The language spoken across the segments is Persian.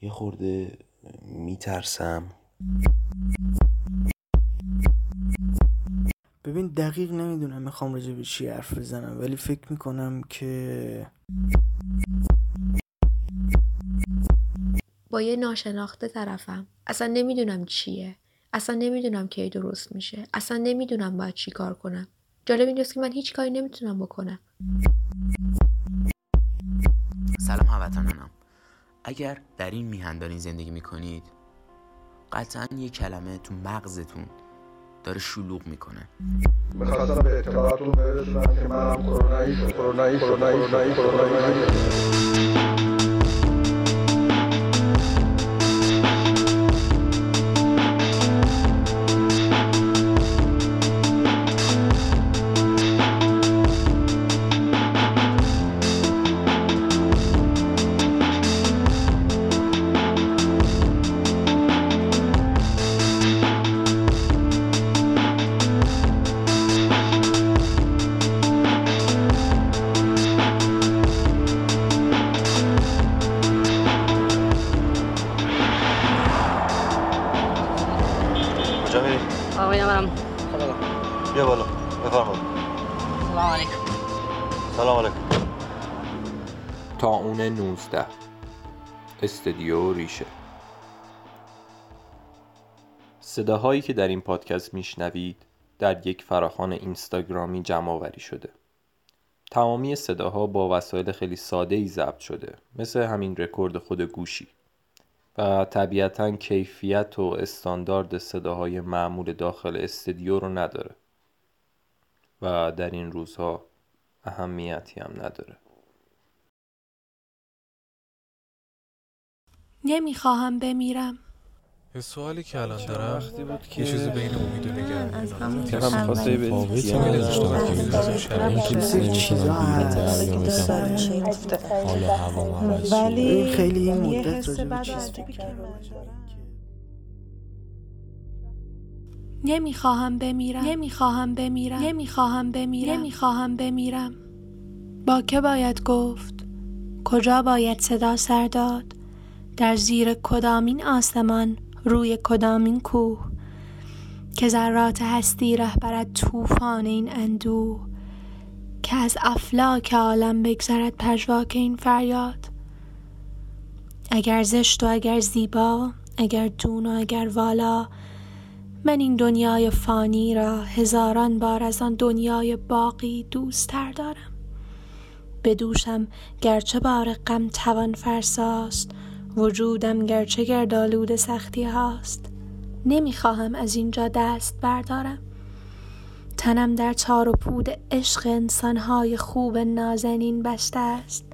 یه خورده میترسم. ببین دقیق نمی‌دونم می‌خوام راجع به چی حرف بزنم ولی فکر می‌کنم که با یه ناشناخته طرفم. اصلا نمی‌دونم چیه. اصلا نمی‌دونم کی درست میشه. اصلا نمی‌دونم باید چی کار کنم. جالب اینجاست که من هیچ کاری نمی‌تونم بکنم. سلام هموطنانم. اگر در این میهن زندگی می‌کنید قطعا یه کلمه تو مغزتون داره شلوغ می‌کنه. می‌خواستم به اطلاعاتون برسونم که منم کرونایی شد کرونایی کرونایی کرونایی کجا بیا بالا. بفرمایید سلام علیکم. سلام علیکم. تا اون 19 استدیو ریشه. صداهایی که در این پادکست میشنوید در یک فراخوان اینستاگرامی جمع آوری شده. تمامی صداها با وسایل خیلی ساده ای ضبط شده مثل همین رکورد خود گوشی. و طبیعتا کیفیت و استاندارد صداهای معمول داخل استدیو رو نداره. و در این روزها اهمیتی هم نداره. نمی‌خواهم بمیرم. یه سوالی که الان دارم. یه چیزی بین امید و نگرانی به که می‌دازم شرمه چیزا هست ولی خیلی این مدت راجع به چیز از فکر نمی‌خواهم بمیرم. نمی‌خواهم بمیرم. نمی‌خواهم بمیرم. نمی‌خواهم بمیرم. با که باید گفت؟ کجا باید صدا سر داد؟ در زیر کدامین آسمان روی کدامین کوه. که ذرات هستی رهبرد طوفان این اندوه. که از افلاک عالم بگذرد پژواک این فریاد. اگر زشت و اگر زیبا اگر دون و اگر والا من این دنیای فانی را هزاران بار از آن دنیای باقی دوستتر دارم. به دوشم گرچه بار غم توان فرساست وجودم گرچه گردالود سختی هاست. نمی‌خواهم از اینجا دست بردارم. تنم در تار و پود عشق انسانهای خوب نازنین بسته است.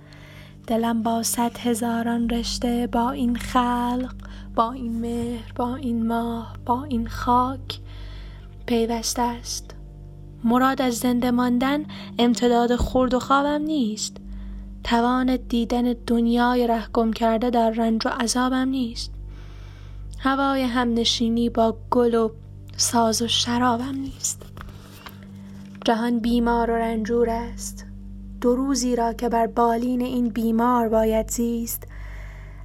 دلم با صد هزاران رشته با این خلق با این مهر با این ماه با این خاک پیوسته است. مراد از زنده ماندن امتداد خورد و خوابم نیست. توان دیدن دنیای رهگم کرده در رنج و عذابم نیست. هوای همنشینی با گل و ساز و شرابم نیست. جهان بیمار و رنجور است. دو روزی را که بر بالین این بیمار باید زیست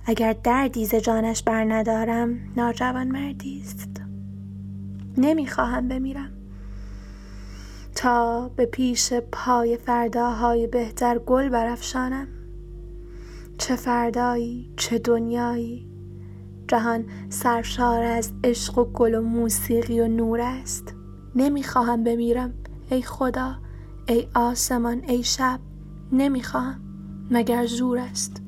اگر دردی ز جانش بر ندارم ناجوان مردی است. نمی‌خواهم بمیرم. تا به پیش پای فرداهای بهتر گل برافشانم. چه فردایی چه دنیایی. جهان سرشار از عشق و گل و موسیقی و نور است. نمی‌خواهم بمیرم. ای خدا ای آسمان ای شب نمی‌خواهم مگر زور است.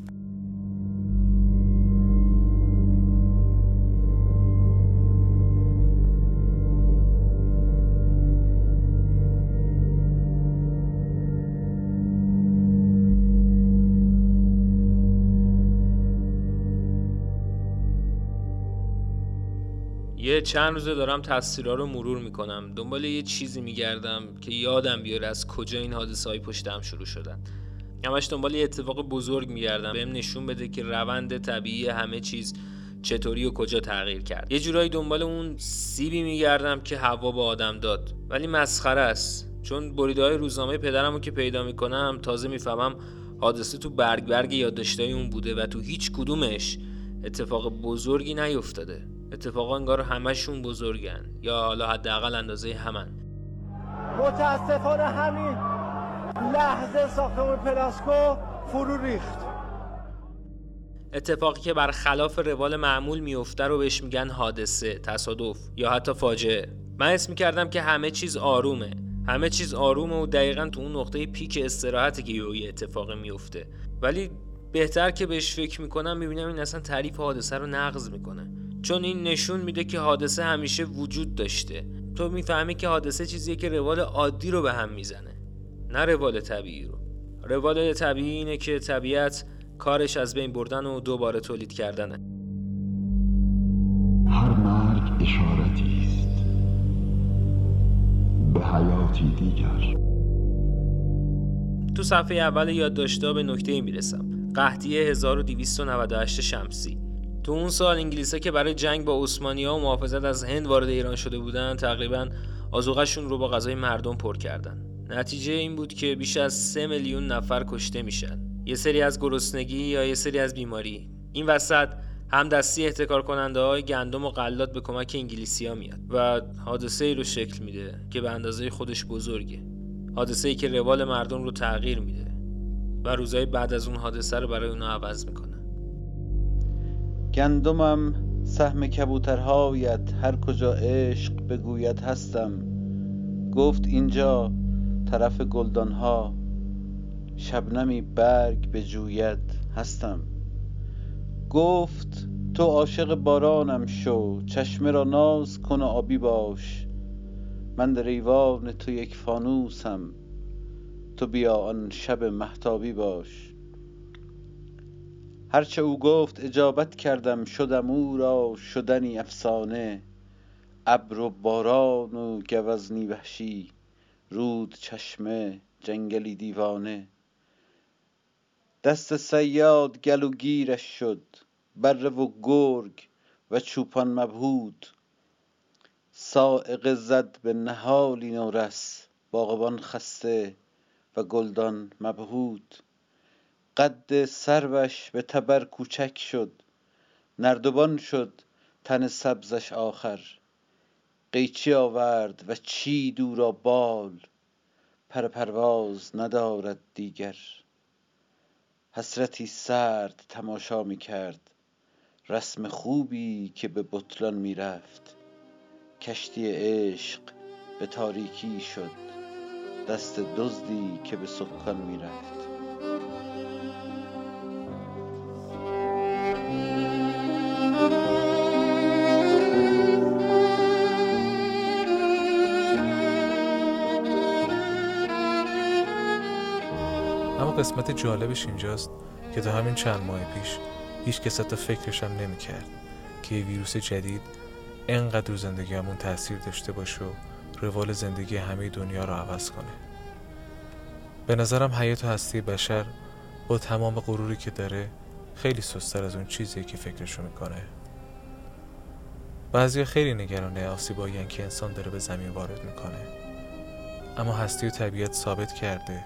یه چند روزه دارم تصویرها رو مرور می‌کنم. دنبال یه چیزی میگردم که یادم بیاره از کجا این حادثه های پشتم شروع شدن. همش دنبال یه اتفاق بزرگ میگردم. بهم نشون بده که روند طبیعی همه چیز چطوری و کجا تغییر کرد. یه جورایی دنبال اون سیبی میگردم که هوا به آدم داد. ولی مسخره است. چون بریده های روزنامه پدرم رو که پیدا می‌کنم تازه می‌فهمم حادثه تو برگ برگ یادداشتای اون بوده و تو هیچ کدومش اتفاق بزرگی نیفتاده. اتفاقا انگار همشون بزرگن یا حالا حداقل اندازه همن. متاسفانه همین لحظه ساختمون پلاسکو فرو ریخت. اتفاقی که برخلاف روال معمول میفته رو بهش میگن حادثه تصادف یا حتی فاجعه. من اسم می‌کردم که همه چیز آرومه. همه چیز آرومه و دقیقا تو اون نقطه پیک استراحتی که یه اتفاق میفته ولی بهتر که بهش فکر می‌کنم می‌بینم این اصلا تعریف حادثه رو نقض می‌کنه. چون این نشون میده که حادثه همیشه وجود داشته. تو می‌فهمی که حادثه چیزیه که روال عادی رو به هم می‌زنه نه روال طبیعی رو. روال طبیعی اینه که طبیعت کارش از بین بردن و دوباره تولید کردنه. هر مرگ اشارتی است به حیاتی دیگر. تو صفحه اول یادداشت‌ها به نکته می‌رسم. قحطی 1298 شمسی. تو اون سال انگلیسا که برای جنگ با عثمانی‌ها و محافظت از هند وارد ایران شده بودن تقریبا آزوغشون رو با غذای مردم پر کردن. نتیجه این بود که بیش از 3 میلیون نفر کشته میشن. یه سری از گرسنگی یا یه سری از بیماری. این وسط همدستی احتکار کننده های گندم و غلات به کمک انگلیسی ها میاد و حادثه ای رو شکل میده که به اندازه خودش بزرگه. حادثه ای که روال مردم رو تغییر میده و روزهای بعد از اون حادثه رو برای اونا عوض می‌کنه. گندمم سهم کبوترهایت هر کجا عشق بگوید هستم. گفت اینجا طرف گلدانها شبنمی برگ به جوید هستم. گفت تو عاشق بارانم شو چشمه را ناز کن و آبی باش. من در ایوان تو یک فانوسم تو بیا آن شب محتابی باش. هرچه او گفت اجابت کردم شدم او را شدنی افسانه. ابر و باران و گوزنی وحشی رود چشمه جنگلی دیوانه. دست صیاد گلوگیرش شد بره و گرگ و چوپان مبهود. صاعقه زد به نهالی نورس باغبان خسته و گلدان مبهود. قد سروش به تبر کوچک شد. نردبان شد تن سبزش آخر. قیچی آورد و چید او را بال. پر پرواز ندارد دیگر. حسرتی سرد تماشا می کرد رسم خوبی که به بطلان می رفت کشتی عشق به تاریکی شد. دست دزدی که به سکان می رفت قسمت جالبش اینجاست که تا همین چند ماه پیش هیچ کس حتی فکرش هم نمی‌کرد که یه ویروس جدید انقدر رو زندگی همون تاثیر داشته باشه و روال زندگی همه دنیا رو عوض کنه. به نظرم حیات و هستی بشر با تمام غروری که داره خیلی سستر از اون چیزیه که فکرشو می‌کنه. بعضیا خیلی نگرانه آسیبایی که انسان داره به زمین وارد می‌کنه. اما هستی و طبیعت ثابت کرده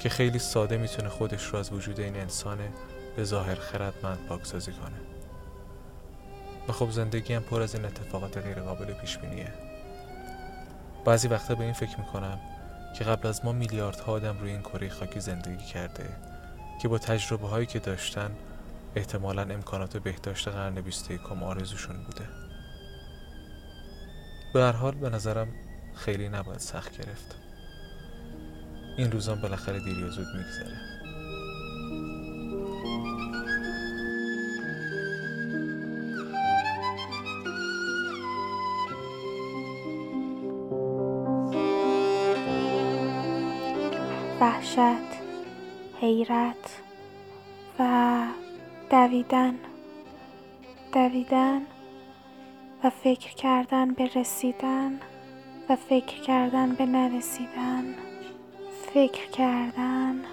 که خیلی ساده می‌تونه خودش رو از وجود این انسان به ظاهر خردمند پاکسازی کنه. و خب زندگی هم پر از این اتفاقات غیر قابل پیش بینیه بعضی وقتا به این فکر می‌کنم که قبل از ما میلیاردها آدم روی این کره خاکی زندگی کرده که با تجربه هایی که داشتن احتمالا امکانات بهداشت قرن 21 آرزوشون بوده. به هر حال به نظرم خیلی نباید سخت گرفت. این روزان بالاخره دیر یا زود میگذره. وحشت حیرت و دویدن. دویدن و فکر کردن به رسیدن و فکر کردن به نرسیدن. فکر کردن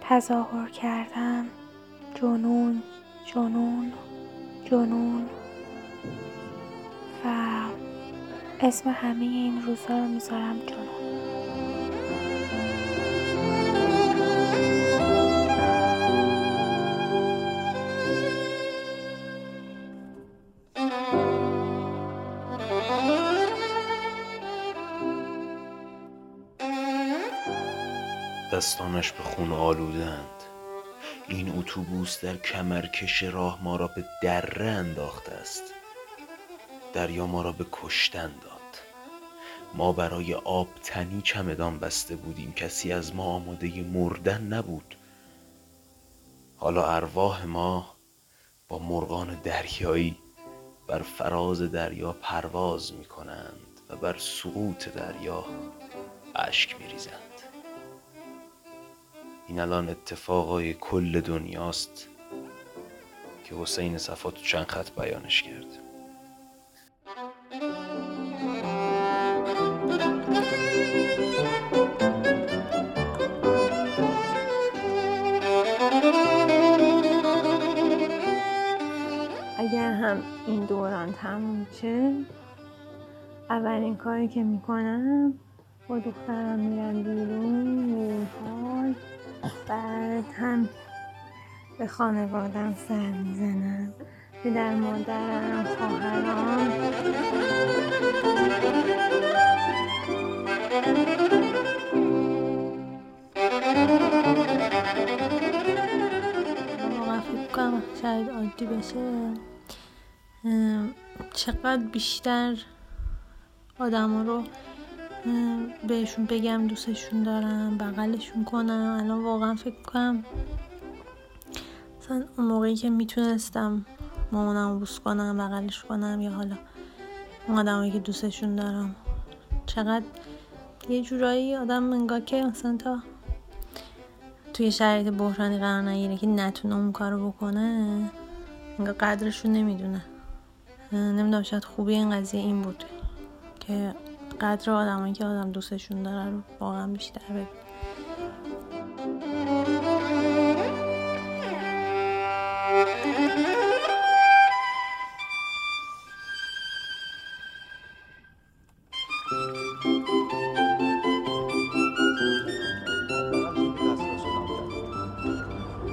تظاهر کردن جنون جنون جنون. و اسم همه این روزها رو می‌ذارم جنون. دستانش به خون آلودند. این اتوبوس در کمرکش راه ما را به دره انداخته است. دریا ما را به کشتن داد. ما برای آب تنی چمدان بسته بودیم. کسی از ما آماده مردن نبود. حالا ارواح ما با مرغان دریایی بر فراز دریا پرواز می کنند و بر سقوط دریا اشک می ریزند این الان اتفاقای کل دنیاست که حسین صفا تو چند خط بیانش کرد. اگر هم این دوران تموم شه اولین کاری که می‌کنم با دخترم میرم بیرون میریم پارک. بعد هم به خانوادم سر می‌زنم. پدر مادرم خواهرام. شاید عادی بشه چقدر بیشتر آدما رو بهشون بگم دوستشون دارم بغلشون کنم. الان واقعا فکر کنم مثلا اون موقعی که می‌تونستم مامانم بوس کنم بغلش کنم یا حالا اون آدمایی که دوستشون دارم. چقدر یه جورایی آدم انگار که مثلا تا توی شرایط بحرانی قرار نگیره که نتونه اون کارو بکنه انگار قدرشو نمی‌دونه. نمی‌دونم شاید خوبی این قضیه این بود که قدر آدمایی که آدم دوستشون داره رو واقعا بیشتر ببین.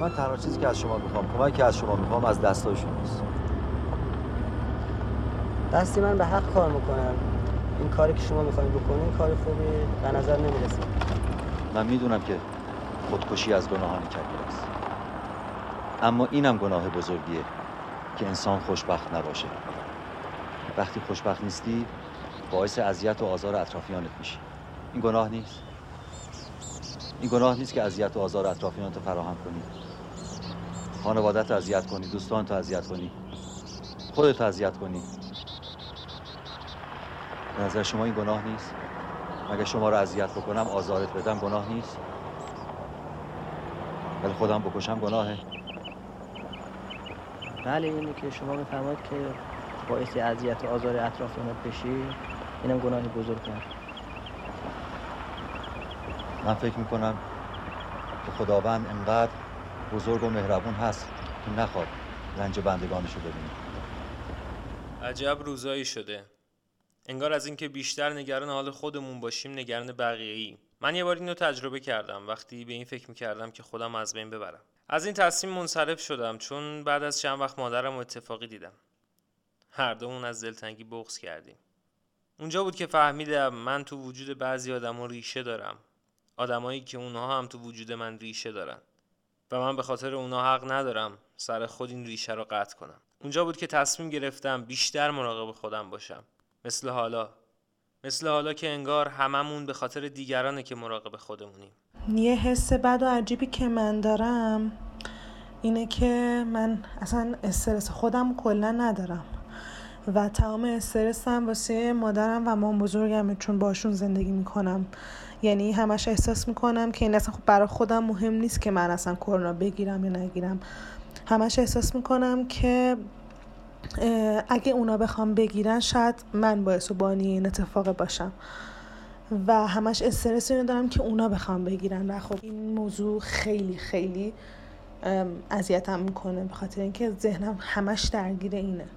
من تنها چیزی که از شما می‌خوام کمکی که از شما می‌خوام از دستای شماست دستی من به حق کار می‌کنم. این کاری که شما می‌خواین بکنین کار خوبی به نظر نمی‌رسه. من می‌دونم که خودکشی از گناهان کبیر است. اما اینم گناه بزرگیه که انسان خوشبخت نباشه. وقتی خوشبخت نیستی باعث اذیت و آزار اطرافیانت میشی. این گناه نیست. این گناه نیست که اذیت و آزار اطرافیانت رو فراهم کنی. خانوادت رو اذیت کنی دوستان تو اذیت کنی. خودت اذیت کنی. به نظر شما این گناه نیست؟ مگه شما رو اذیت بکنم آزارت بدم گناه نیست؟ ولی خودم بکشم گناهه. بله اینی که شما میفرمایید که باعث اذیت و آزار اطرافیانت بشی اینم گناه بزرگ من فکر می‌کنم که خداوند انقدر بزرگ و مهربون هست که نخواد رنج بندگانش رو ببینه. عجب روزایی شده. انگار از اینکه بیشتر نگران حال خودمون باشیم نگران بقیه ای من یه بار اینو تجربه کردم. وقتی به این فکر می‌کردم که خودم از بین ببرم. از این تصمیم منصرف شدم چون بعد از چند وقت مادرم رو اتفاقی دیدم. هر دومون از دلتنگی بغض کردیم. اونجا بود که فهمیدم من تو وجود بعضی آدما ریشه دارم. آدمایی که اونها هم تو وجود من ریشه دارن. و من به خاطر اونها حق ندارم سر خود این ریشه رو قطع کنم. اونجا بود که تصمیم گرفتم بیشتر مراقب خودم باشم. مثل حالا. مثل حالا که انگار هممون به خاطر دیگرانه که مراقب خودمونیم. یه حس بد و عجیبی که من دارم اینه که من اصلا استرس خودم کلا ندارم و تمام استرسم واسه مادرم و مام بزرگمه چون باشون زندگی می‌کنم. یعنی همش احساس می‌کنم که این اصلا خب برای خودم مهم نیست که من اصلا کرونا بگیرم یا نگیرم. همش احساس می‌کنم که اگه اونا بخوام بگیرن شاید من باعث و بانی این اتفاق باشم. و همش استرس اینو دارم که اونا بخوام بگیرن. و خب این موضوع خیلی خیلی اذیتم می‌کنه به خاطر اینکه ذهنم همش درگیر اینه.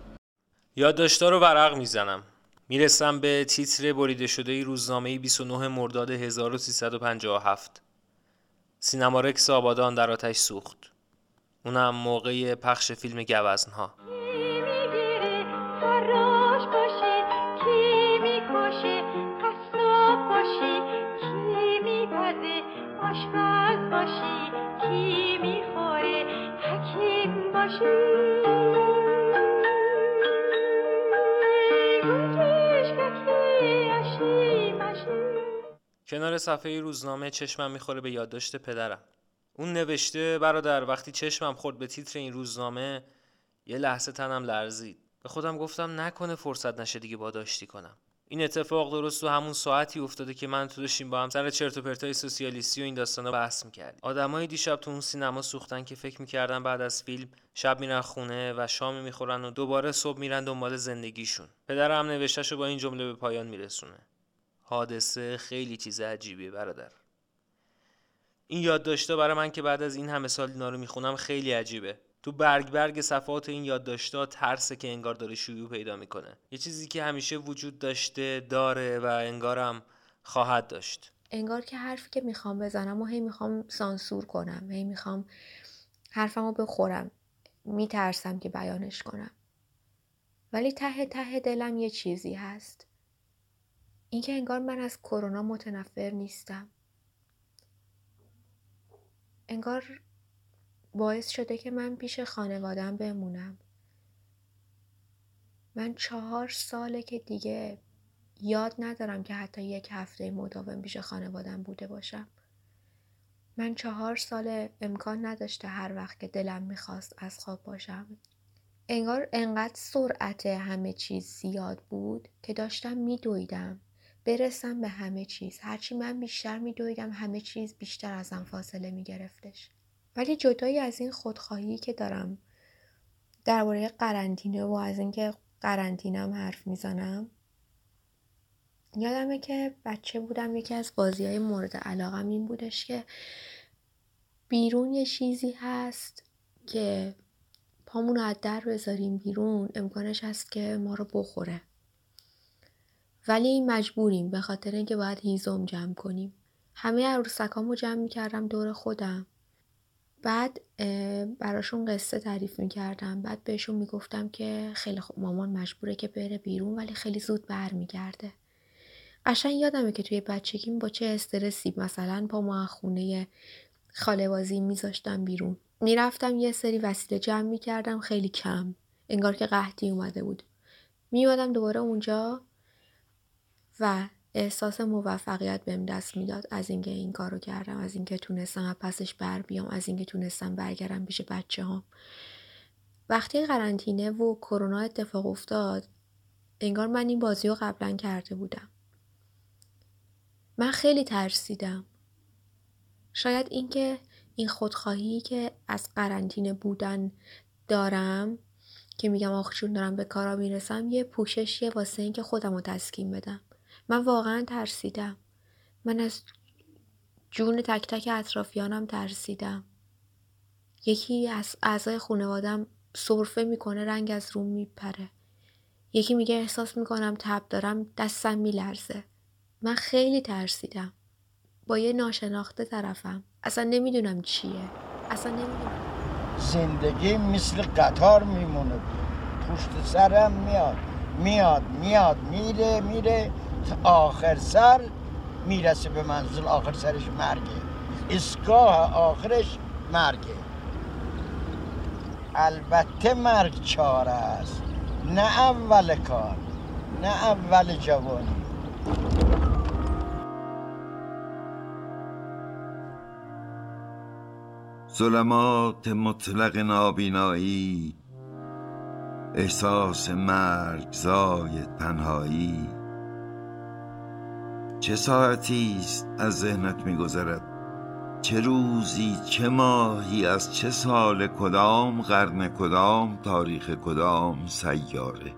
یادداشتا رو ورق می‌زنم. می‌رسم به تیتر بریده شده روزنامه 29 مرداد 1357 سینما رکس آبادان در آتش سوخت. اونم موقع پخش فیلم گوزنها. آشپز باشی کی می‌خوره؟ حکیم باشی. کنار صفحه روزنامه چشمم می‌خوره به یادداشت پدرم. اون نوشته برادر وقتی چشمم خورد به تیتر این روزنامه یه لحظه تنم لرزید. به خودم گفتم نکنه فرصت نشه دیگه با داشتی کنم. این اتفاق درست تو همون ساعتی افتاده که من تو داشتیم با هم سر چرت و پرتای سوسیالیستی و این داستانا بحث می‌کردیم. آدمایی دیشب تو اون سینما سوختن که فکر می‌کردن بعد از فیلم شب میرن خونه و شامی می‌خورن و دوباره صبح میرن دنبال زندگیشون. پدرم نوشتهشو با این جمله به پایان میرسونه. حادثه خیلی چیز عجیبیه برادر. این یادداشتا برای من که بعد از این همه سال اینا رو می‌خونم خیلی عجیبه. تو برگ برگ صفحات این یادداشتا ترسه که انگار داره شیوع پیدا می‌کنه. یه چیزی که همیشه وجود داشته داره و انگارم خواهد داشت. انگار که حرفی که می‌خوام بزنم و هی می‌خوام سانسور کنم هی می‌خوام حرفمو بخورم میترسم که بیانش کنم. ولی ته ته دلم یه چیزی هست. اینکه انگار من از کرونا متنفر نیستم. انگار باعث شده که من پیش خانوادم بمونم. من چهار ساله که دیگه یاد ندارم که حتی یک هفته مداوم پیش خانوادم بوده باشم. من چهار سال امکان نداشته هر وقت که دلم می‌خواست از خواب باشم. انگار انقدر سرعت همه چیز زیاد بود که داشتم میدویدم. برسم به همه چیز. هرچی من بیشتر میدویدم همه چیز بیشتر ازم فاصله میگرفتش. ولی جدایی از این خودخواهی که دارم درباره قرنطینه و از اینکه قرنطینم حرف می‌زنم یادمه که بچه بودم یکی از بازی های مورد علاقم این بودش که بیرون یه چیزی هست که پامون رو از در بذاریم بیرون امکانش هست که ما رو بخوره. ولی مجبوریم به خاطر اینکه باید هیزم جمع کنیم. همه عروسکامو جمع می‌کردم دور خودم. بعد براشون قصه تعریف می‌کردم. بعد بهشون می‌گفتم که خیلی خوب مامان مجبوره که بره بیرون ولی خیلی زود برمیگرده. قشنگ یادمه که توی بچگیم با چه استرسی مثلا با ما خونه خاله بازی میذاشتم بیرون. می‌رفتم یه سری وسیله جمع می‌کردم خیلی کم. انگار که قحطی اومده بود. میومدم دوباره اونجا و احساس موفقیت بهم دست می‌داد. از اینکه این کارو کردم از اینکه تونستم از پسش بر بیام از اینکه تونستم برگردم پیش بچه هم. وقتی قرنطینه و کرونا اتفاق افتاد انگار من این بازی رو قبلا کرده بودم. من خیلی ترسیدم. شاید اینکه این خودخواهی که از قرنطینه بودن دارم که میگم آخ دارم به کارا می‌رسم یه پوششیه واسه اینکه خودم رو تسکین بدم. من واقعا ترسیدم. من از جون تک تک اطرافیانم ترسیدم. یکی از اعضای خانوادم سرفه می‌کنه رنگ از روم میپره. یکی میگه احساس می‌کنم تب دارم دستم میلرزه. من خیلی ترسیدم. با یه ناشناخته طرفم. اصلا نمی‌دونم چیه. اصلا نمی‌دونم. زندگی مثل قطار میمونه. پشت سرم میاد. میاد میاد میره میره. آخر سر می‌رسه به منزل آخر سرش مرگه. اسگاه آخرش مرگه. البته مرگ چاره است. نه اول کار نه اول جوانی. ظلمات مطلق نابینایی احساس مرگ زای تنهایی. چه ساعتی است از ذهنت میگذرد؟ چه روزی چه ماهی از چه سال کدام قرن کدام تاریخ کدام سیاره؟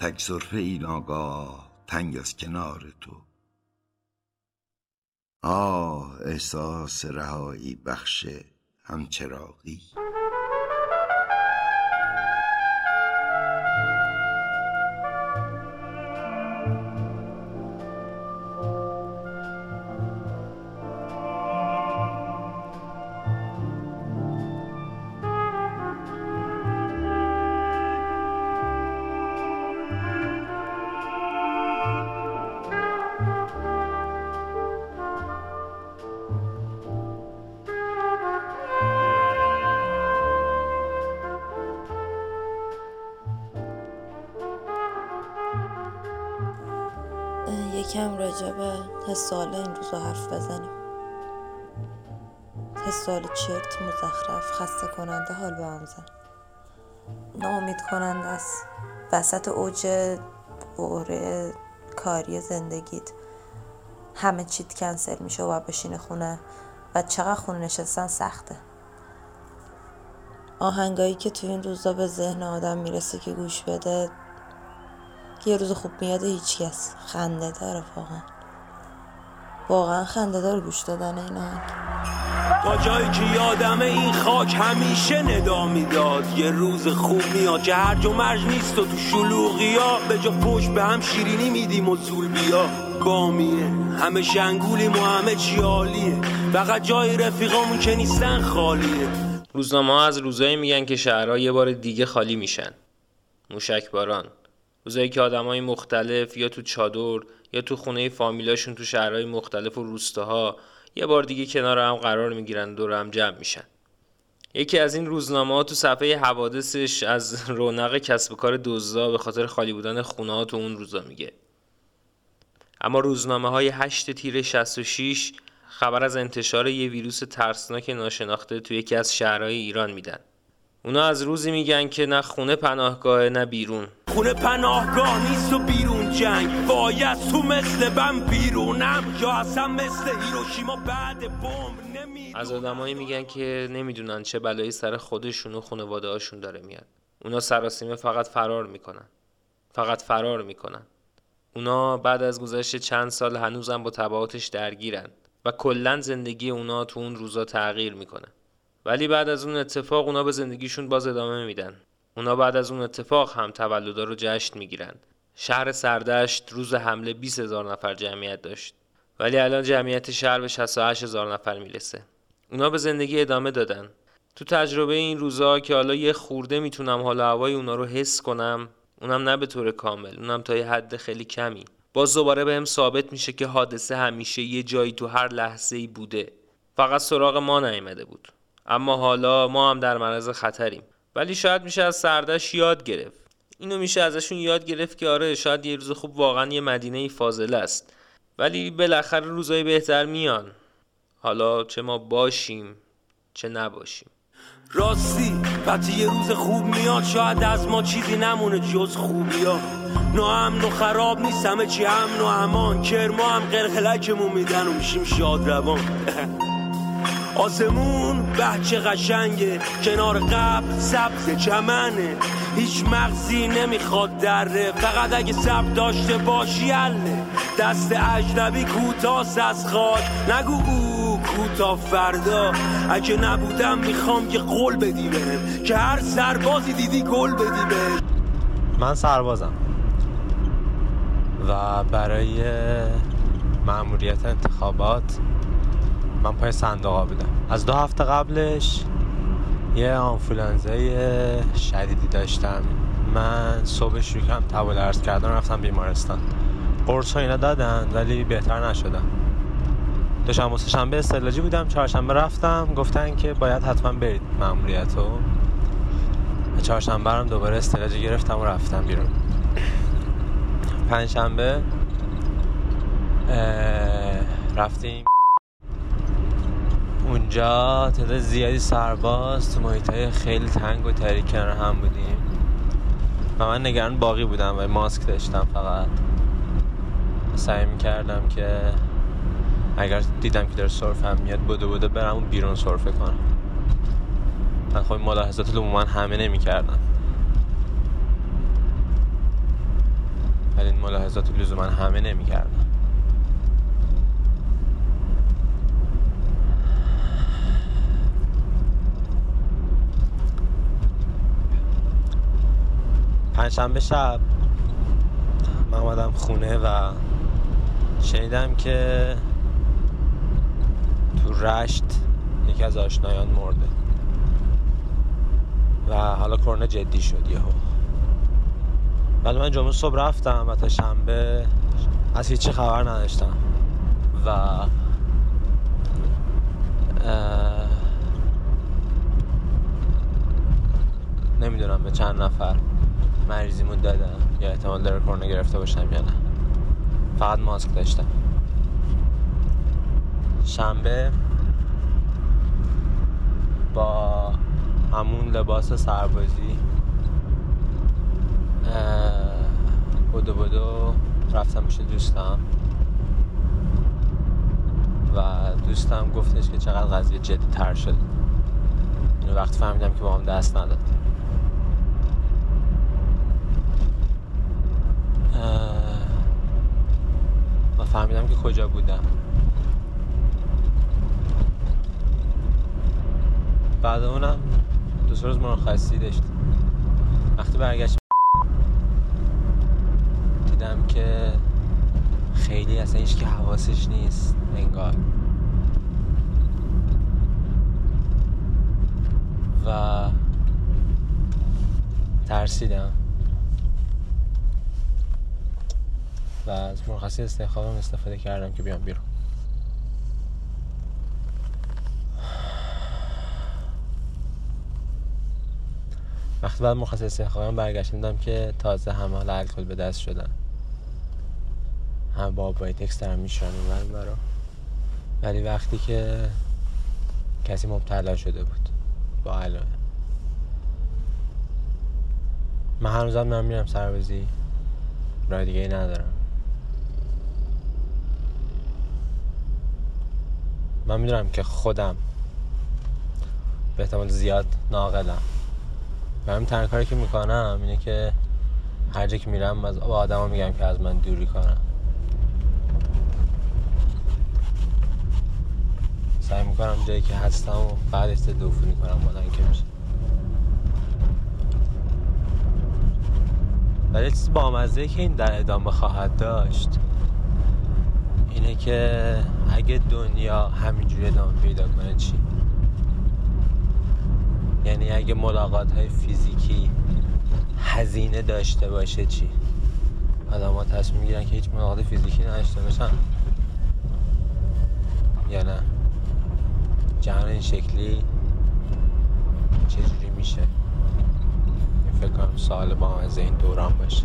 تک صرفه ای ناگاه تنگ از کنار تو. آه احساس رهایی بخش همچراغی. یکم راجع به حسال این روزا حرف بزنیم. حسال چرت مزخرف خسته کننده حال به هم زن. ناامید کننده است. وسط اوج بحره کاری زندگیت. همه چیت کنسل میشه و بشینه خونه و چقدر خونه نشستن سخته. آهنگایی که تو این روزا به ذهن آدم می‌رسه که گوش بده یه روز خوب میاد هیچکس خنده داره واقعا. واقعا خنده داره گوش دادن این آهنگ تا جایی که یادمه این خاک همیشه ندا می‌داد. یه روز خوب میاد که هرج و مرج نیست و تو شلوغی ها به جا پشت به هم شیرینی میدیم و زول بیا. بامیه. همه شنگولیم و همه چی عالیه. فقط جای رفیقامون که نیستن خالیه. روزنامه ها از روزایی میگن که شهرها یه بار دیگه خالی میشن. موشک باران. روزایی که آدمای مختلف یا تو چادر یا تو خونه فامیلاشون تو شهرهای مختلف و روستاها یه بار دیگه کنار هم قرار می‌گیرن دور هم جمع میشن. یکی از این روزنامه ها تو صفحه حوادثش از رونق کسب کار دزدا به خاطر خالی بودن خونه ها تو اون روزا میگه. اما روزنامه های 8 تیر 66 خبر از انتشار یه ویروس ترسناک ناشناخته تو یکی از شهرهای ایران میدن. اونا از روزی میگن که نه خونه پناهگاه نه بیرون. خونه پناهگاه نیست و بیرون جنگ. باید تو مثل بم بیرونم. یا اصلا مثل هیروشیما بعد بمب نمی از آدمایی میگن که نمی‌دونن چه بلایی سر خودشون و خانواده هاشون داره میاد. اونا سراسیمه فقط فرار می‌کنن. فقط فرار می‌کنن. اونا بعد از گذشت چند سال هنوزم با تبعاتش درگیرن و کلا زندگی اونا تو اون روزا تغییر می‌کنه. ولی بعد از اون اتفاق اونا به زندگیشون باز ادامه میدن. اونا بعد از اون اتفاق هم تولدا رو جشن می‌گیرن. شهر سردشت روز حمله 20 هزار نفر جمعیت داشت. ولی الان جمعیت شهر به 68 هزار نفر می‌رسه. اونا به زندگی ادامه دادن. تو تجربه این روزا که حالا یه خورده می‌تونم حالا هوای اونا رو حس کنم اونم نه به طور کامل اونم تا یه حد خیلی کمی. باز دوباره بهم ثابت میشه که حادثه همیشه یه جایی تو هر لحظه ای بوده. فقط سراغ ما نیامده بود. اما حالا ما هم در معرض خطریم. ولی شاید میشه از سردش یاد گرفت. اینو میشه ازشون یاد گرفت که آره شاید یه روز خوب واقعا یه مدینه فاضله است. ولی بالاخره روزای بهتر میان. حالا چه ما باشیم چه نباشیم. راستی وقتی یه روز خوب میاد شاید از ما چیزی نمونه جز خوبی ها ناامن و خراب نیست همه چی امن و امان. کرما هم قلقلکمون میدن و میشیم شاد روان آسمون بچه قشنگه کنار قبل سبز چمنه. هیچ مغزی نمی‌خواد دره فقط اگه سب داشته باشی حله. دست اجنبی کوتاست از خاک. نگو او کوتا فردا. اگه نبودم می‌خوام یه قول بدی بهم. که هر سربازی دیدی گل بدی بهم. من سربازم. و برای مأموریت انتخابات من پای صندوق بودم. از دو هفته قبلش یه آنفولانزای شدیدی داشتم. من صبح شروع کردم تب و درس کردن رفتم بیمارستان. قرص اینا دادن ولی بهتر نشدم دوشنبه و سهشنبه استعلاجی بودم چهارشنبه رفتم. گفتن که باید حتما برید مأموریت رو چهارشنبه هم دوباره استعلاجی گرفتم و رفتم بیرون. پنجشنبه رفتیم. اونجا تعداد زیادی سرباز تو محیط خیلی تنگ و تاریک کنار هم بودیم. و من نگران باقی بودم و ماسک داشتم فقط. سعی می‌کردم که اگر دیدم که داره سرف هم میاد بوده بوده برم اون بیرون سرفه کنم. من خب ملاحظات لزوما همه نمی‌کردم. ولی این ملاحظات لزوما همه نمی‌کردم پنجشنبه شب من اومدم خونه و شنیدم که تو رشت یکی از آشنایان مرده و حالا کرونا جدی شد یهو. ولی من جمعه صبح رفتم و تا شنبه از هیچی خبر نداشتم و نمی‌دونم به چند نفر. مریضیمون دادم. یا احتمال داره کرونا گرفته باشم یا نه. فقط ماسک داشتم. شنبه با همون لباس سربازی بدو بدو رفتم پیش دوستم. و دوستم گفتش که چقدر قضیه جدی تر شد. اینو وقتی فهمیدم که با هم دست نداد و فهمیدم که کجا بودم. بعد اونم دو سه روز مرخصی داشت وقتی برگشت دیدم که خیلی اصلا هیچ که حواسش نیست انگار. و ترسیدم. و از مرخصی استخدامم استفاده کردم که بیام بیرون. وقتی بعد مرخصی استخدامم برگشتم که تازه همه الکل به دست شدن. هم با بایتکس دارم میشن برا. ولی وقتی که کسی مبتلا شده بود. با علائم. من هنوزم من میرم سربازی راه دیگه ندارم. من می‌دونم که خودم به احتمال زیاد ناقلم. و همین تنها کاری که می‌کنم اینه که هر جا که میرم از با آدما میگم که از من دوری کنم سعی می‌کنم جایی که هستم و بعد استدوفونی کنم مادن که میشه. ولی چیز بامزه که این در ادامه خواهد داشت اینه که اگه دنیا همینجوری ادامه پیدا کنه چی؟ یعنی اگه ملاقات های فیزیکی هزینه داشته باشه چی؟ آدم ها تصمیم می‌گیرن که هیچ ملاقات فیزیکی نداشته باشن. یا نه؟ جهان این شکلی چجوری میشه؟ فکر کنم سوال با از این دوران باشه.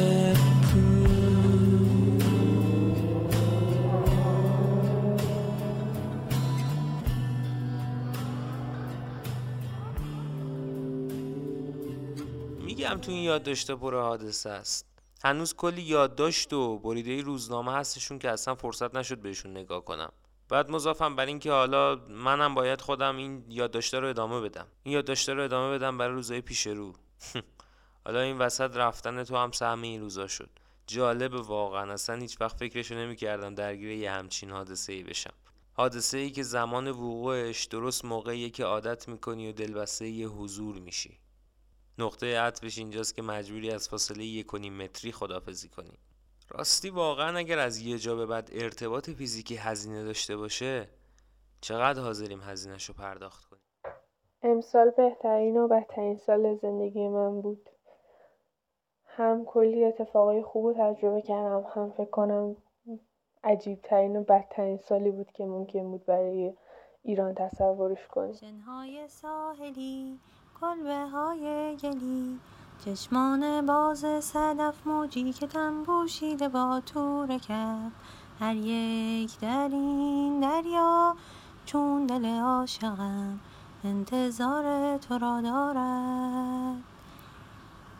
تو این یادداشت پر حادثه است. هنوز کلی یادداشت و بریده روزنامه هستشون که اصلا فرصت نشد بهشون نگاه کنم. بعد مضافم بر اینکه حالا منم باید خودم این یادداشته رو ادامه بدم. این یادداشته رو ادامه بدم برای روزهای پیش رو. حالا این وسط رفتن تو هم سهم این روزا شد. جالب واقعا. اصلا هیچ وقت فکرشو نمی‌کردم درگیر یه همچین حادثه ای بشم. حادثه ای که زمان وقوعش درست موقعیه که عادت می‌کنی و دلبسته یه حضور میشی. نقطه عطفش اینجاست که مجبوری از فاصله یک و متری خدافزی کنی. راستی واقعا اگر از یه جا به بعد ارتباط فیزیکی هزینه داشته باشه چقدر حاضریم هزینهش رو پرداخت کنیم؟ امسال بهترین و بدترین سال زندگی من بود. هم کلی اتفاقای خوب رو تجربه کردم هم فکر کنم عجیب ترین و بدترین سالی بود که ممکن بود برای ایران تصورش کنیم. جنهای ساحلی کلبه های گلی. چشمان باز صدف موجی که تنبوشیده با تور کب هر یک در این دریا چون دل عاشقم. انتظار تو را دارد.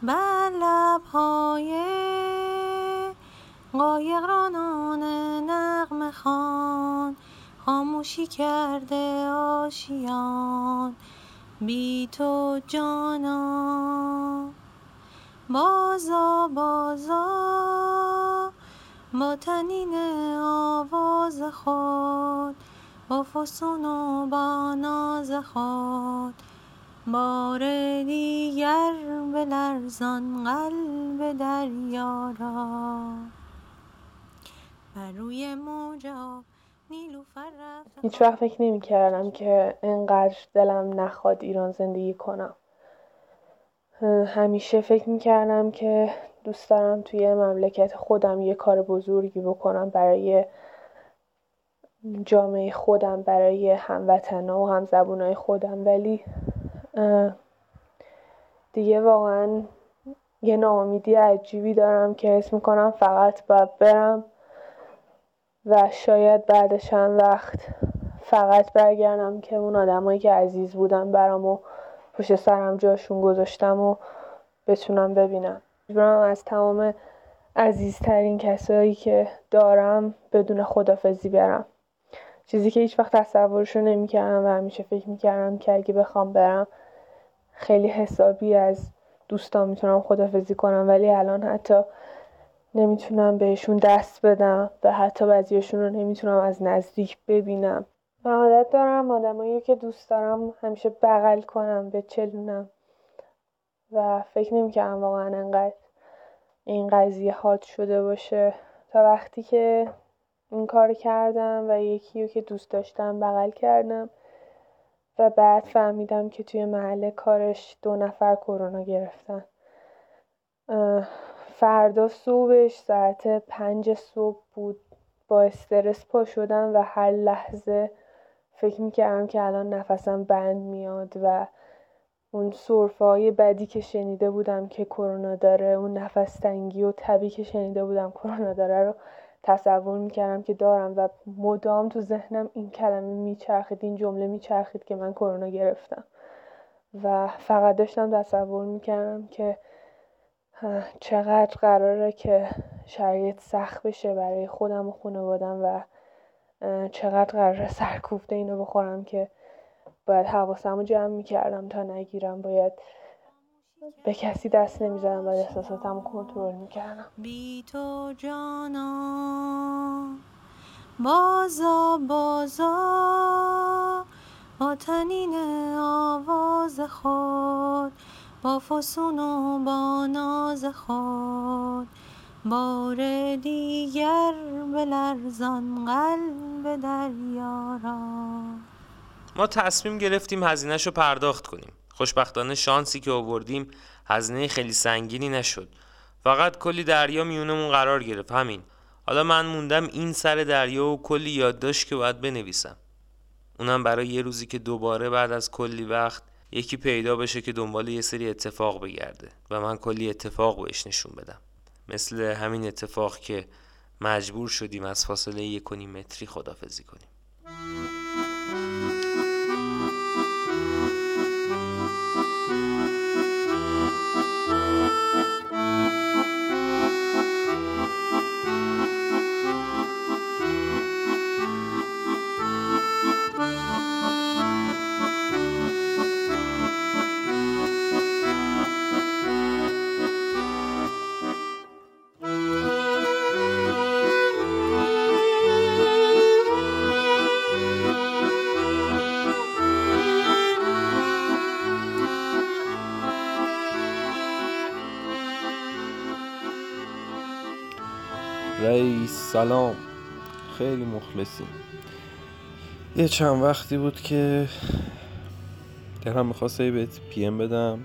بر لبهای قایق رانان نغمه خان خاموشی کرده آشیان. بی تو جانا. بازا بازا. با تنین آواز خود با فسون و با ناز خود. بار دیگر به لرزان قلب دریا را. بر روی موج هیچ وقت فکر نمی کردم که انقدر دلم نخواد ایران زندگی کنم. همیشه فکر می کردم که دوست دارم توی مملکت خودم یه کار بزرگی بکنم برای جامعه خودم برای هموطنا و همزبونای خودم. ولی دیگه واقعا یه ناامیدی عجیبی دارم که حس می‌کنم فقط باید برم و شاید بعد چند وقت فقط برگردم که اون آدمایی که عزیز بودن برام و پشت سرم جاشون گذاشتم و بتونم ببینم. مجبورم از تمام عزیزترین کسایی که دارم بدون خدافزی برم. چیزی که هیچ وقت تصورشو نمی‌کردم و همیشه فکر می‌کردم که اگه بخوام برم خیلی حسابی از دوستان می‌تونم خدافزی کنم. ولی الان حتی نمی‌تونم بهشون دست بدم و حتی بعضیاشون رو نمی‌تونم از نزدیک ببینم. من عادت دارم آدمایی که دوست دارم همیشه بغل کنم بچلونم. و فکر نمی‌کردم واقعا انقدر این قضیه حاد شده باشه. تا وقتی که این کار کردم و یکی رو که دوست داشتم بغل کردم و بعد فهمیدم که توی محل کارش دو نفر کرونا گرفتن. فردا صبحش ساعت پنج صبح بود. با استرس پا شدم و هر لحظه فکر می‌کردم که الان نفسم بند میاد و اون سرفه های بدی که شنیده بودم که کرونا داره اون نفس تنگی و تبی که شنیده بودم کرونا داره رو تصور می‌کردم که دارم و مدام تو ذهنم این کلمه میچرخید این جمله میچرخید که من کرونا گرفتم. و فقط داشتم تصور می‌کردم که چقدر قراره که شرایط سخت بشه برای خودم و خانوادم و چقدر قراره سرکوفته اینو بخورم که باید حواسم رو جمع می‌کردم تا نگیرم. باید به کسی دست نمی‌زدم باید احساساتم کنترل می‌کردم. بی تو جانا بازا بازا با تنین آواز خود. با فسون و با ناز خود بار دیگر به لرزان قلب دریا را. ما تصمیم گرفتیم هزینهش رو پرداخت کنیم. خوشبختانه شانسی که آوردیم هزینه خیلی سنگینی نشد. فقط کلی دریا میونمون قرار گرفت. همین. حالا من موندم این سر دریا و کلی یادداشت که باید بنویسم. اونم برای یه روزی که دوباره بعد از کلی وقت یکی پیدا بشه که دنبال یه سری اتفاق بگرده و من کلی اتفاق بهش نشون بدم. مثل همین اتفاق که مجبور شدیم از فاصله یک متری خدافزی کنیم. سلام. خیلی مخلصیم. یه چند وقتی بود که دلم می‌خواست هی بهت پی ام بدم.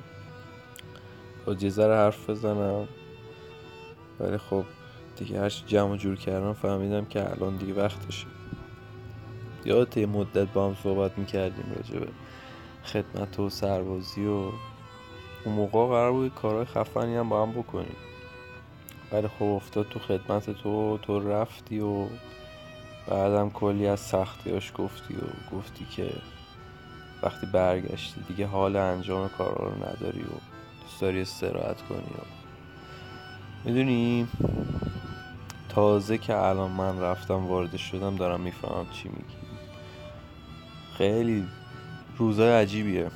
با یه ذره حرف بزنم. ولی خب دیگه هرچی جمع جور کردم فهمیدم که الان دیگه وقتشه. یادت یه مدت با هم صحبت می‌کردیم راجع به خدمت و سربازی و اون موقع قرار بود کارهای خفنی هم با هم بکنیم. ولی خب افتاد تو خدمت تو تو رفتی و بعدم کلی از سختیاش گفتی و گفتی که وقتی برگشتی دیگه حال انجام کارا رو نداری و دوست داری استراحت کنی و می‌دونی؟ تازه که الان من رفتم وارد شدم دارم می‌فهمم چی میگی. خیلی روزای عجیبیه.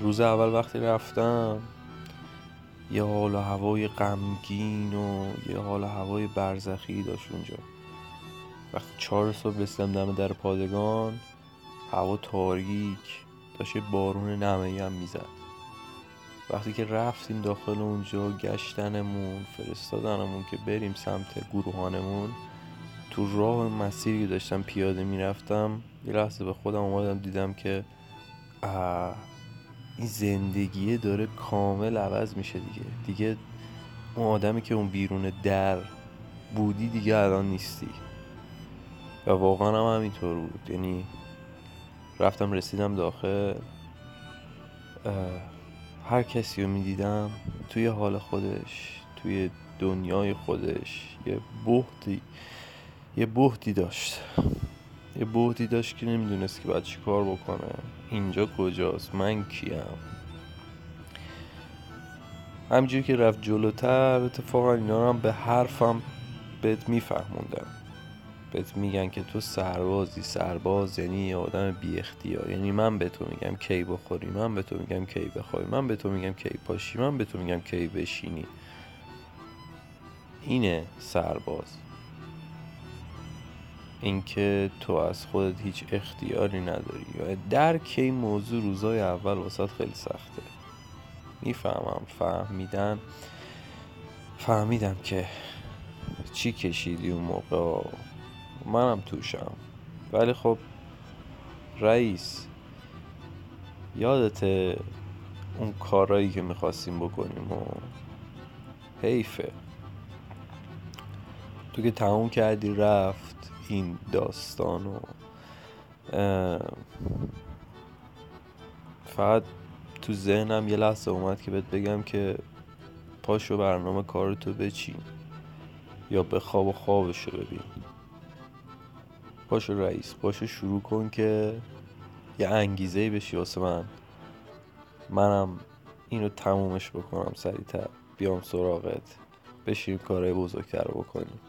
روز اول وقتی رفتم یه حال و هوای غمگین و یه حال و هوای برزخی داشت اونجا. وقتی چهار صبح رسیدم دم در پادگان هوا تاریک داشت بارون نمهی هم می‌زد. وقتی که رفتیم داخل اونجا گشتنمون فرستادنمون که بریم سمت گروهانمون تو راه مسیری که داشتم پیاده می‌رفتم یه لحظه به خودم اومدم دیدم که این زندگیه داره کامل عوض میشه دیگه. دیگه اون آدمی که اون بیرون در بودی دیگه الان نیستی. و واقعا هم همینطور بود. یعنی رفتم رسیدم داخل هر کسی رو می‌دیدم توی حال خودش توی دنیای خودش یه بهتی یه بهتی داشت. یه بهتی داشت که نمی‌دونست که باید چی کار بکنه. اینجا کجاست؟ من کیم؟ همجوری که رفت جلوتر اتفاقا اینا هم به حرفم بهت میفهموندن بهت میگن که تو سربازی. سرباز یعنی یه آدم بی اختیار یعنی من به تو میگم کی بخوری من به تو میگم کی بخوای من به تو میگم کی پاشی من به تو میگم کی بشینی. اینه سرباز. اینکه تو از خودت هیچ اختیاری نداری. و درک این موضوع روزای اول واسط خیلی سخته. می‌فهمم فهمیدن فهمیدم که چی کشیدی اون موقع. منم توشم. ولی خب رئیس یادت اون کارایی که می‌خواستیم بکنیم و حیفه. تو که تموم کردی رفت. این داستان و فقط تو ذهنم یه لحظه اومد که بهت بگم که پاشو برنامه کارتو بچین یا به خواب و خوابشو ببین. پاشو رئیس پاشو شروع کن که یه انگیزه بشی واسه من. منم اینو تمومش بکنم سریعتر. بیام سراغت. بشیم کارهای بزرگتر رو بکنیم.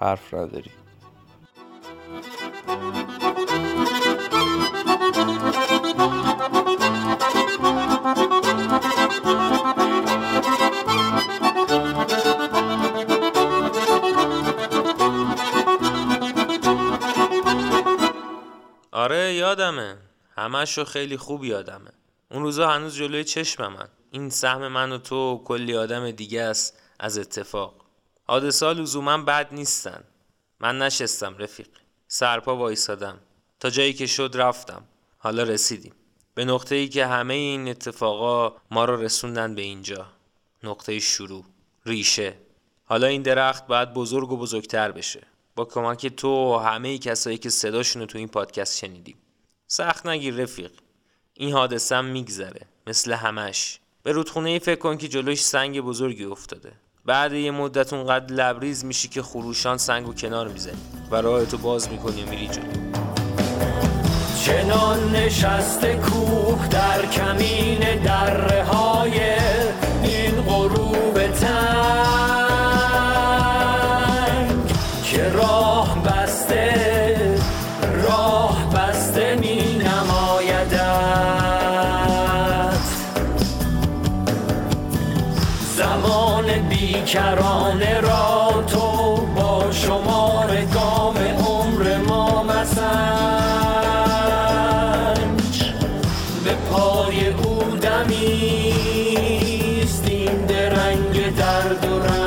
حرف نداری. یادمه. همش رو خیلی خوب یادمه. اون روزا هنوز جلوی چشممن این سهم من و تو و کلی آدم دیگه است از اتفاق. حادثه لزوما بد نیستن. من نشستم رفیق. سرپا وایسادم. تا جایی که شد رفتم. حالا رسیدیم. به نقطه ای که همه این اتفاقا ما رو رسوندن به اینجا. نقطه شروع. ریشه. حالا این درخت باید بزرگ و بزرگتر بشه. با کمک تو و همه کسایی که صداشون رو تو این پادکست شنیدیم. سخت نگیر رفیق. این حادثه هم میگذره مثل همش. به رودخونه فکر کن که جلوش سنگ بزرگی افتاده. بعد یه مدت اونقدر لبریز میشی که خروشان سنگ و کنار می‌زنی و راهتو باز می‌کنی و میری جلو. چنان نشسته کوه در کمین دره های بیکرانه را تو با شمار گام عمر ما مسنج به پای او دمیست این درنگ درد و رنج.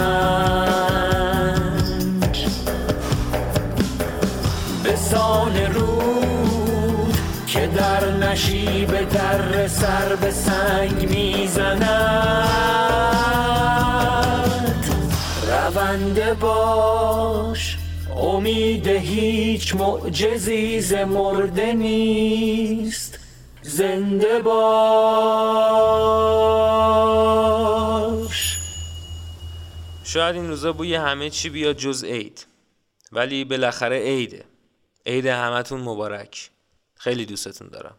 به سان رود که در نشیب در سر به هیچ معجزی ز مرده نیست. زنده باش. شاید این روزا بوی همه چی بیاد جز عید. ولی بالاخره عیده. عید همتون مبارک. خیلی دوستتون دارم.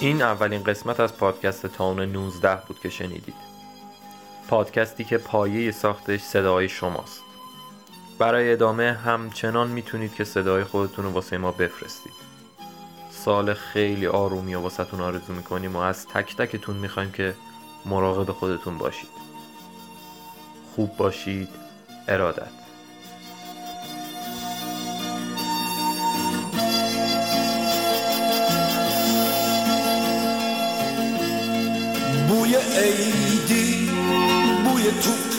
این اولین قسمت از پادکست تاون 19 بود که شنیدید. پادکستی که پایه ساختش صدای شماست. برای ادامه همچنان می‌تونید که صدای خودتون رو واسه ما بفرستید. سال خیلی آرومی و واسهتون آرزو می‌کنیم و از تک تکتون می‌خوایم که مراقب خودتون باشید. خوب باشید. ارادت. بوی عیدی بوی توپ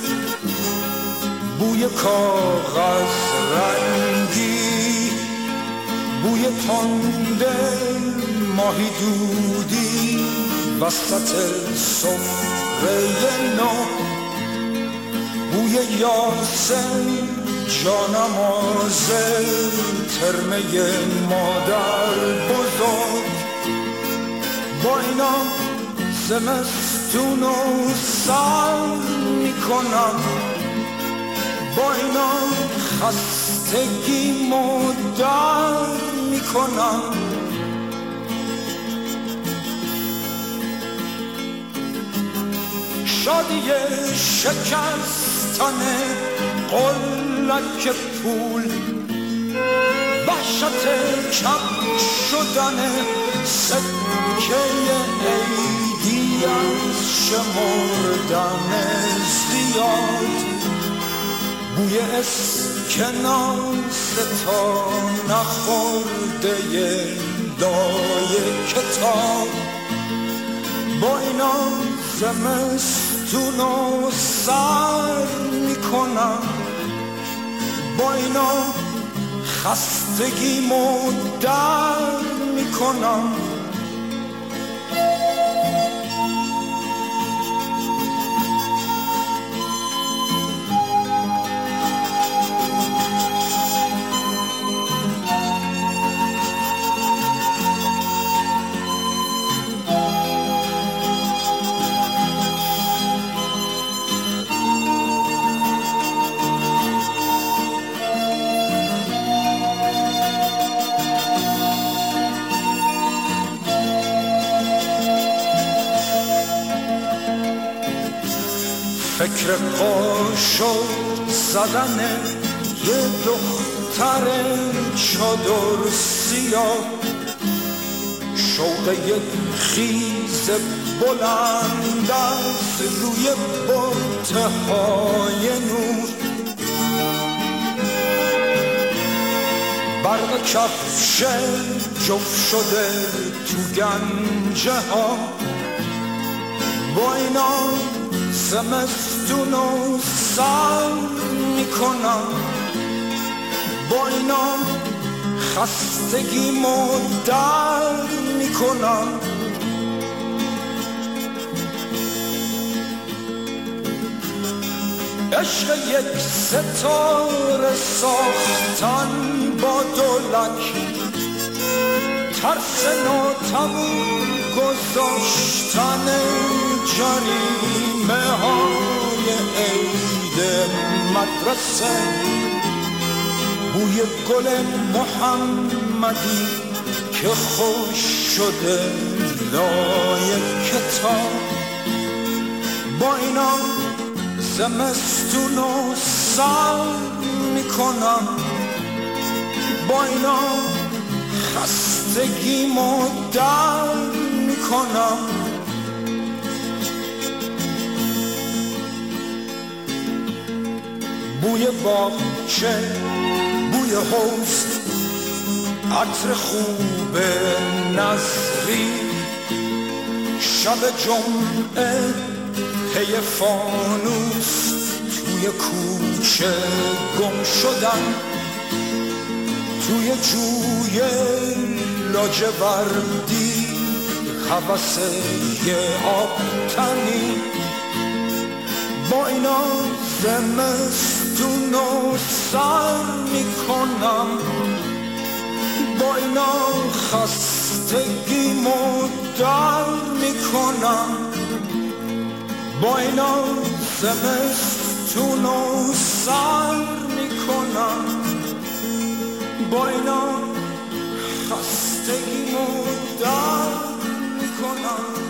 بوی کاغذ رنگی بوی تنده ماهی دودی وسط سفره نو. بوی یاسم جانماز ترمه مادر بزرگ. با اینا زمستون و سر می‌کنم. با اینا خستگی مدر می‌کنم. شادی شکستن قلک پول وحشت کم شدن سکه عیدی از شمردن زیاد بوی اسکناس تا نخورده لای کتاب با اینا زمستون و سر می‌کنم با اینا خستگی مدر می‌کنم قاشق زدن یه دختر چادر سیاه. شوق یک خیز بلند از روی بطه های نور. برق کفش جفت شده تو گنجه ها با اینا زمستون و سر می‌کنم. با اینا خستگی مدر می‌کنم. عشق یک ستاره ساختن با دولک ترس ناتموم گذاشتن جریمه های عید مدرسه. بوی گل محمدی که خوش شده لای کتاب. با اینا زمستون و سر می‌کنم. با اینا خستگی مدر می‌کنم. بوی باغچه بوی حوز عطر خوب نظری. شب جمعه پی فانوس. توی کوچه گم شدن توی جوی لاجوردی. حوثه آب تنی با اینا زمستون و سر می‌کنم. با اینا خستگی مدر می‌کنم. با اینا زمستون و سر می‌کنم. با اینا خستگی مدر می‌کنم